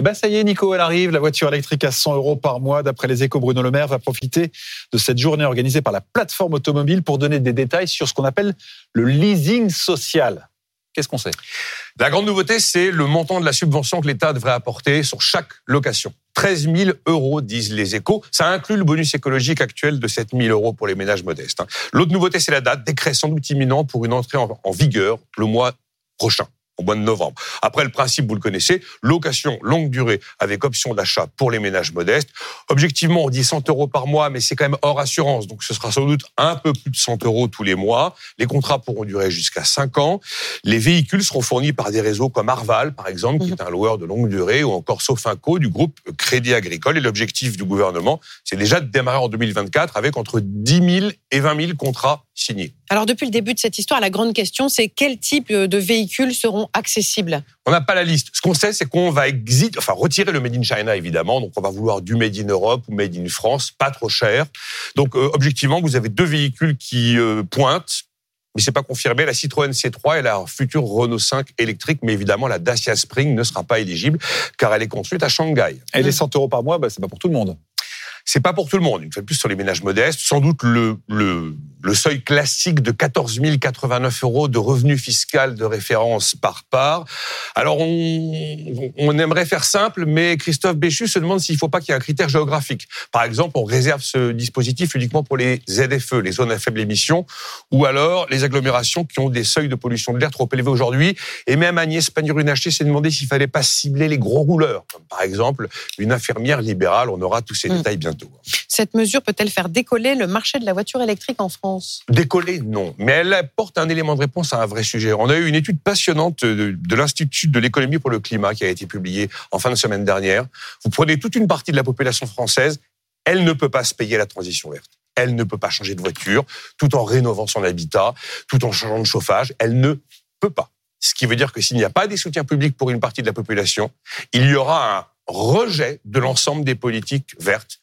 Et ben ça y est, Nico, elle arrive. La voiture électrique à 100 euros par mois. D'après les échos, Bruno Le Maire va profiter de cette journée organisée par la plateforme automobile pour donner des détails sur ce qu'on appelle le leasing social. Qu'est-ce qu'on sait? La grande nouveauté, c'est le montant de la subvention que l'État devrait apporter sur chaque location. 13 000 euros, disent les échos. Ça inclut le bonus écologique actuel de 7 000 euros pour les ménages modestes. hein. L'autre nouveauté, c'est la date. Décret sans doute imminent pour une entrée en, en vigueur le mois prochain au mois de novembre. Après, le principe, vous le connaissez, location longue durée avec option d'achat pour les ménages modestes. Objectivement, on dit 100 euros par mois, mais c'est quand même hors assurance, donc ce sera sans doute un peu plus de 100 euros tous les mois. Les contrats pourront durer jusqu'à 5 ans. Les véhicules seront fournis par des réseaux comme Arval, par exemple, qui est un loueur de longue durée, ou encore Sofinco du groupe Crédit Agricole. Et l'objectif du gouvernement, c'est déjà de démarrer en 2024 avec entre 10 000 et 20 000 contrats signés. Alors depuis le début de cette histoire, la grande question, c'est quel type de véhicules seront accessibles? On n'a pas la liste. Ce qu'on sait, c'est qu'on va exit, enfin retirer le Made in China évidemment. Donc on va vouloir du Made in Europe ou Made in France, pas trop cher. Donc euh, objectivement, vous avez deux véhicules qui euh, pointent. Mais c'est pas confirmé. La Citroën C3 et la future Renault 5 électrique, mais évidemment la Dacia Spring ne sera pas éligible car elle est construite à Shanghai. Et les 100 euros par mois, bah, c'est pas pour tout le monde. C'est pas pour tout le monde. Une fois de plus sur les ménages modestes, sans doute le, le, le seuil classique de 14 089 euros de revenu fiscal de référence par part. Alors on, on aimerait faire simple, mais Christophe Béchu se demande s'il ne faut pas qu'il y ait un critère géographique. Par exemple, on réserve ce dispositif uniquement pour les ZFE, les zones à faible émission, ou alors les agglomérations qui ont des seuils de pollution de l'air trop élevés aujourd'hui. Et même Agnès Pannier-Runacher s'est demandé s'il fallait pas cibler les gros rouleurs, comme par exemple une infirmière libérale. On aura tous ces Mm. détails bientôt. Cette mesure peut-elle faire décoller le marché de la voiture électrique en France? Décoller, non. Mais elle apporte un élément de réponse à un vrai sujet. On a eu une étude passionnante de, de l'Institut de l'économie pour le climat qui a été publiée en fin de semaine dernière. Vous prenez toute une partie de la population française, elle ne peut pas se payer la transition verte. Elle ne peut pas changer de voiture tout en rénovant son habitat, tout en changeant de chauffage. Elle ne peut pas. Ce qui veut dire que s'il n'y a pas des soutiens publics pour une partie de la population, il y aura un rejet de l'ensemble des politiques vertes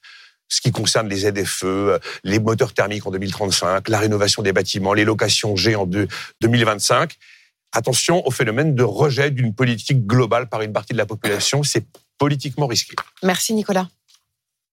ce qui concerne les ZFE, euh, les moteurs thermiques en 2035, la rénovation des bâtiments, les locations G en deux- 2025. Attention au phénomène de rejet d'une politique globale par une partie de la population, c'est politiquement risqué. Merci Nicolas.